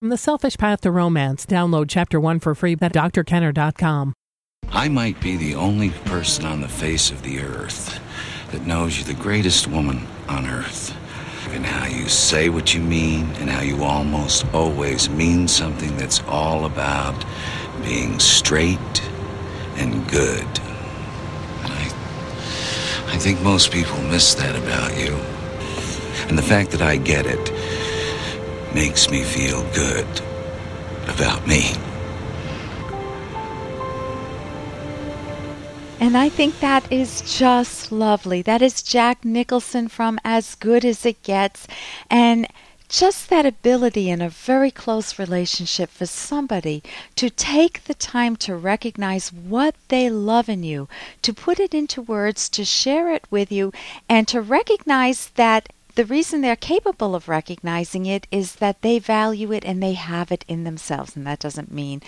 From The Selfish Path to Romance, download Chapter 1 for free at drkenner.com. I might be the only person on the face of the earth that knows you're the greatest woman on earth. And how you say what you mean, and how you almost always mean something that's all about being straight and good. And I, I think most people miss that about you. And the fact that I get it makes me feel good about me. And I think that is just lovely. That is Jack Nicholson from As Good as It Gets. And just that ability in a very close relationship for somebody to take the time to recognize what they love in you, to put it into words, to share it with you, and to recognize that the reason they're capable of recognizing it is that they value it and they have it in themselves. And that doesn't mean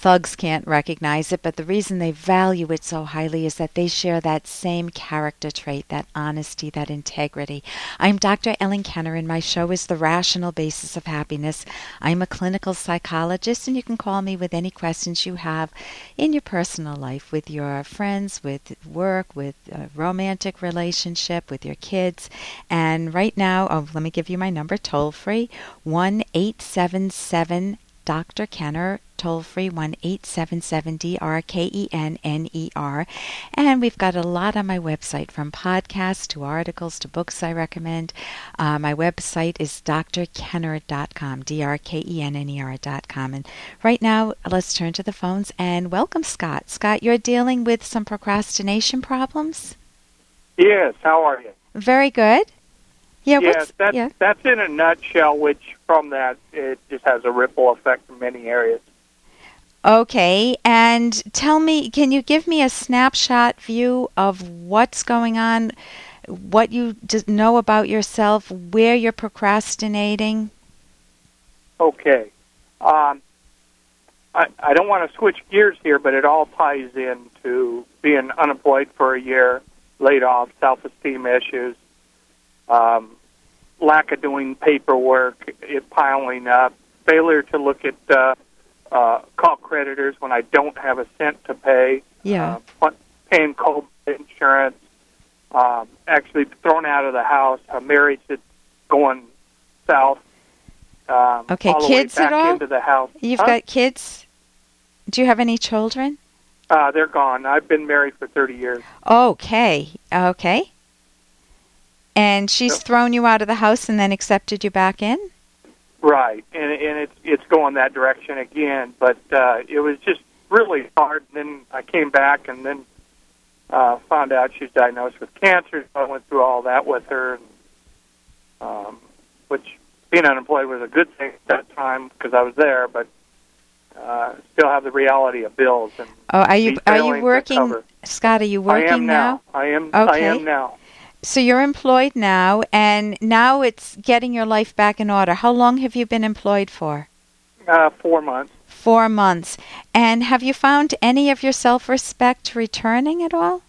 thugs can't recognize it, but the reason they value it so highly is that they share that same character trait, that honesty, that integrity. I'm Dr. Ellen Kenner, and my show is The Rational Basis of Happiness. I'm a clinical psychologist, and you can call me with any questions you have in your personal life, with your friends, with work, with a romantic relationship, with your kids. And right now, oh, let me give you my number toll free 1 877 Dr. Kenner, toll free 1 877 D R K E N N E R. And we've got a lot on my website from podcasts to articles to books I recommend. Uh, my website is drkenner.com, D R K E N N E R.com. And right now, let's turn to the phones and welcome Scott. Scott, you're dealing with some procrastination problems? Yes, how are you? Very good. Yeah, yes, that's, yeah. that's in a nutshell, which from that, it just has a ripple effect in many areas. Okay, and tell me, can you give me a snapshot view of what's going on, what you know about yourself, where you're procrastinating? Okay. Um, I, I don't want to switch gears here, but it all ties into being unemployed for a year, laid off, self esteem issues, um, lack of doing paperwork, it piling up, failure to look at uh, uh, call creditors when I don't have a cent to pay. Yeah. Uh, paying cold insurance. Um, actually thrown out of the house. A marriage that's going south. Um, okay, all kids the way back at all? Into the house. You've Huh? got kids? Do you have any children? Uh, they're gone. I've been married for 30 years. Okay, okay. And she's Yep. thrown you out of the house and then accepted you back in? Right, and and it's it's going that direction again. But uh, it was just really hard. And then I came back, and then uh, found out she was diagnosed with cancer. So I went through all that with her, and, um, which being unemployed was a good thing at that time because I was there. But uh, still have the reality of bills and Oh, are you are you working. Scott, are you working I am now. I am. I Okay. am now. So you're employed now and now it's getting your life back in order. How long have you been employed for? Uh, four months. 4 months. And have you found any of your self-respect returning at all?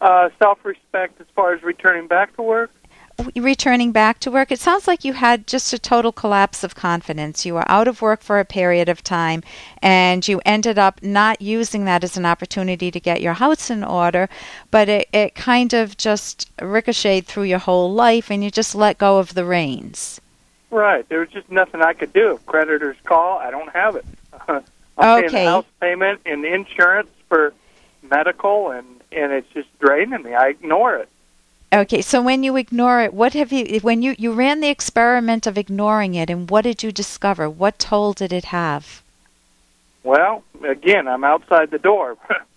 Uh, self-respect as far as returning back to work. Returning back to work, it sounds like you had just a total collapse of confidence. You were out of work for a period of time and you ended up not using that as an opportunity to get your house in order, but it, it kind of just ricocheted through your whole life and you just let go of the reins. Right. There was just nothing I could do. If creditors call, I don't have it. I'm paying Okay. the house payment and insurance for medical, and and it's just draining me. I ignore it. Okay, so when you ignore it, what have you when you you ran the experiment of ignoring it and what did you discover? What toll did it have? Well, again, I'm outside the door.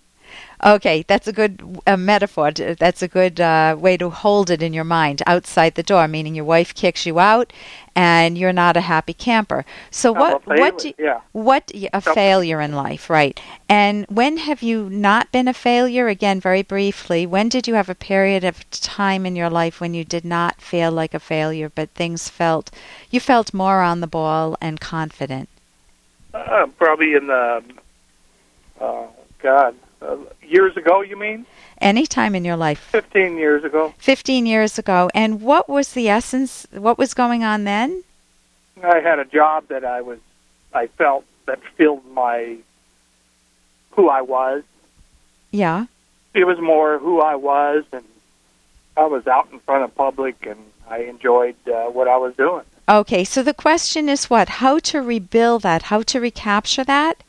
Okay, that's a good uh, metaphor. That's a good uh, way to hold it in your mind. Outside the door, meaning your wife kicks you out, and you're not a happy camper. So I'm what? a failure, What? Do yeah. What? A So- failure in life, right? And when have you not been a failure? Again, very briefly. When did you have a period of time in your life when you did not feel like a failure, but things felt you felt more on the ball and confident? uh, probably in the oh God, uh, years ago. You mean Any time in your life, fifteen years ago? 15 years ago. And what was the essence? What was going on then? I had a job that I was, I felt that filled my, who I was. Yeah. It was more who I was, and I was out in front of public, and I enjoyed uh, what I was doing. Okay, so the question is what? How to rebuild that? How to recapture that?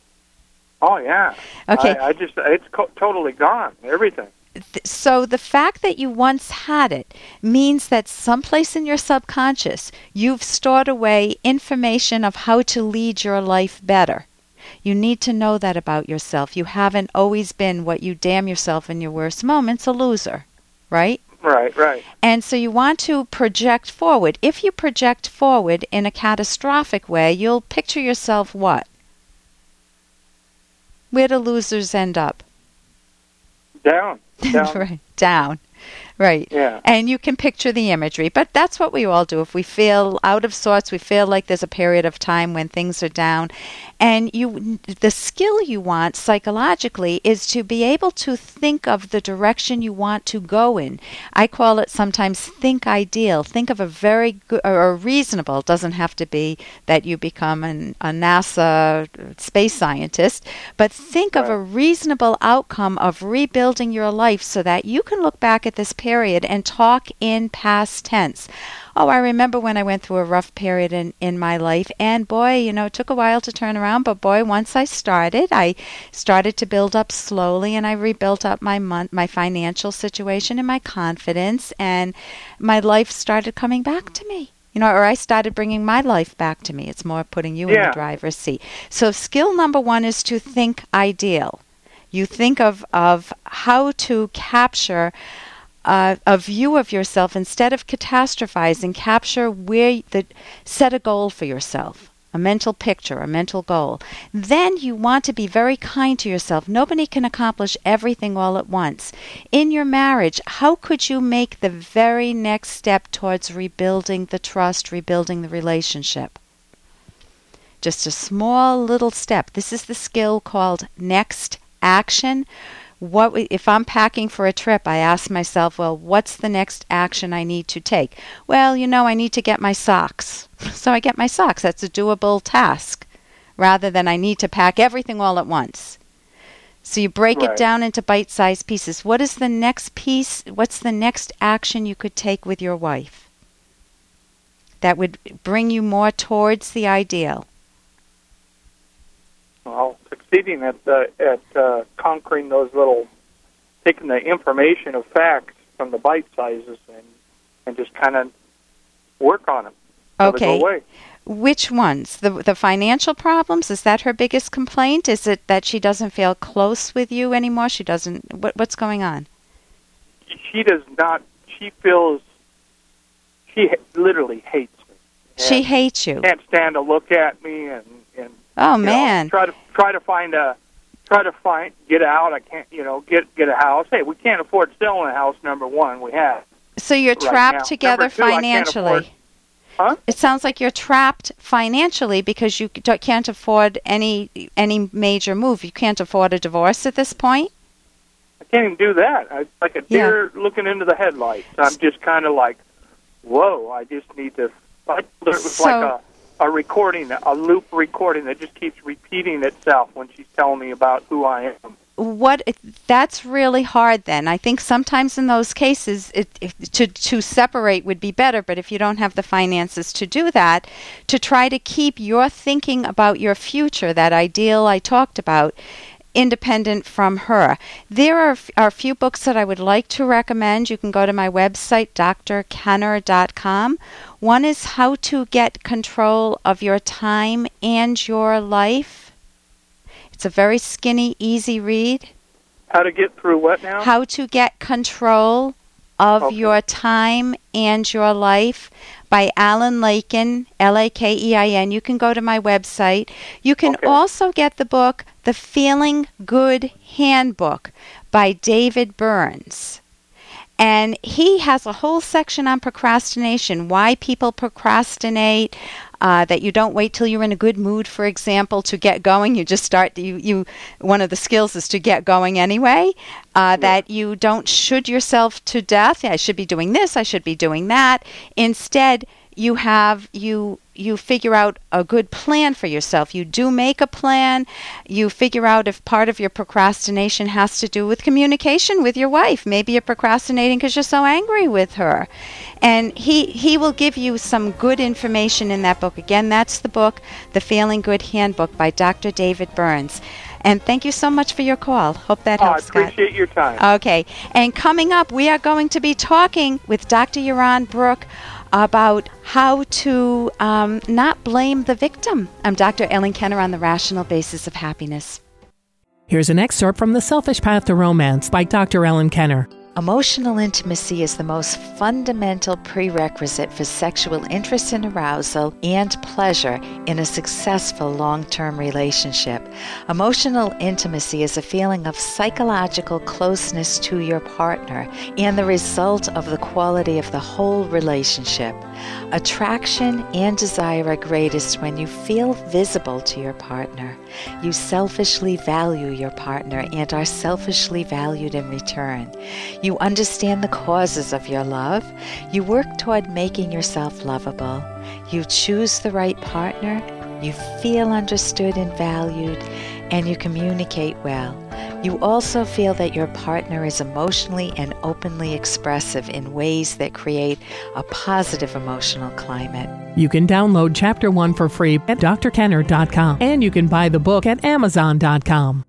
Oh yeah. Okay. I, I just it's co- totally gone. Everything. So the fact that you once had it means that someplace in your subconscious you've stored away information of how to lead your life better. You need to know that about yourself. You haven't always been what you damn yourself in your worst moments, a loser, right? Right. Right. And so you want to project forward. If you project forward in a catastrophic way, you'll picture yourself what? Where do losers end up? Down. Down. right. Down. Right. Yeah. And you can picture the imagery. But that's what we all do. If we feel out of sorts, we feel like there's a period of time when things are down. And you the skill you want psychologically is to be able to think of the direction you want to go in. I call it sometimes think ideal. Think of a very good or a reasonable, it doesn't have to be that you become an, a NASA space scientist, but think of a reasonable outcome of rebuilding your life so that you can look back at this period and talk in past tense. Oh, I remember when I went through a rough period in, in my life, and boy, you know, it took a while to turn around, but boy, once I started, I started to build up slowly, and I rebuilt up my mon- my financial situation and my confidence, and my life started coming back to me. You know, or I started bringing my life back to me. It's more putting you in the driver's seat. So, skill number one is to think ideal. You think of, of how to capture uh, a view of yourself instead of catastrophizing. Capture where the set a goal for yourself, a mental picture, a mental goal. Then you want to be very kind to yourself. Nobody can accomplish everything all at once. In your marriage, how could you make the very next step towards rebuilding the trust, rebuilding the relationship? Just a small little step. This is the skill called next action. What if I'm packing for a trip? I ask myself, well, what's the next action I need to take? Well, you know, I need to get my socks. So I get my socks. That's a doable task rather than I need to pack everything all at once. So you break it down into bite-sized pieces. What is the next piece? What's the next action you could take with your wife that would bring you more towards the ideal? Well, succeeding at the, at uh, conquering those little, taking the information of facts from the bite sizes and and just kind of work on them. Okay. Which ones? The the financial problems? Is that her biggest complaint? Is it that she doesn't feel close with you anymore? She doesn't. What what's going on? She does not. She feels. She ha- literally hates me. She hates you. can't stand to look at me and Oh you know, man. try to try to find a try to find get out. I can't you know get get a house. Hey, we can't afford selling a house. Number one, we have. So you're right trapped now. together two, financially. Huh? It sounds like you're trapped financially because you can't afford any any major move. You can't afford a divorce at this point. I can't even do that. I'm like a Yeah. deer looking into the headlights. I'm just kind of like, whoa! I just need to. I, it was So- like a a recording, a loop recording that just keeps repeating itself when she's telling me about who I am. what that's really hard then i think sometimes in those cases it, it, to to separate would be better but if you don't have the finances to do that to try to keep your thinking about your future that ideal i talked about independent from her there are, are a few books that i would like to recommend you can go to my website drkenner.com one is how to get control of your time and your life it's a very skinny, easy read. How to get through what now? How to get control of Okay. your time and your life by Alan Lakein, L A K E I N. You can go to my website. You can Okay. also get the book, The Feeling Good Handbook by David Burns. And he has a whole section on procrastination, why people procrastinate, uh, that you don't wait till you're in a good mood, for example, to get going. You just start. You, you one of the skills is to get going anyway. Uh, That you don't should yourself to death. I should be doing this. I should be doing that. Instead, you have you you figure out a good plan for yourself. You do make a plan. You figure out if part of your procrastination has to do with communication with your wife. Maybe you're procrastinating because you're so angry with her. And he, he will give you some good information in that book. Again, that's the book, The Feeling Good Handbook by Dr. David Burns. And thank you so much for your call. Hope that helps, oh, I appreciate Scott. your time. Okay. And coming up, we are going to be talking with Dr. Yaron Brook about how to um, not blame the victim. I'm Dr. Ellen Kenner on the rational basis of happiness. Here's an excerpt from The Selfish Path to Romance by Dr. Ellen Kenner. Emotional intimacy is the most fundamental prerequisite for sexual interest and arousal and pleasure in a successful long term relationship. Emotional intimacy is a feeling of psychological closeness to your partner and the result of the quality of the whole relationship. Attraction and desire are greatest when you feel visible to your partner. You selfishly value your partner and are selfishly valued in return. You understand the causes of your love. You work toward making yourself lovable. You choose the right partner. You feel understood and valued. And you communicate well. You also feel that your partner is emotionally and openly expressive in ways that create a positive emotional climate. You can download Chapter 1 for free at drkenner.com and you can buy the book at amazon.com.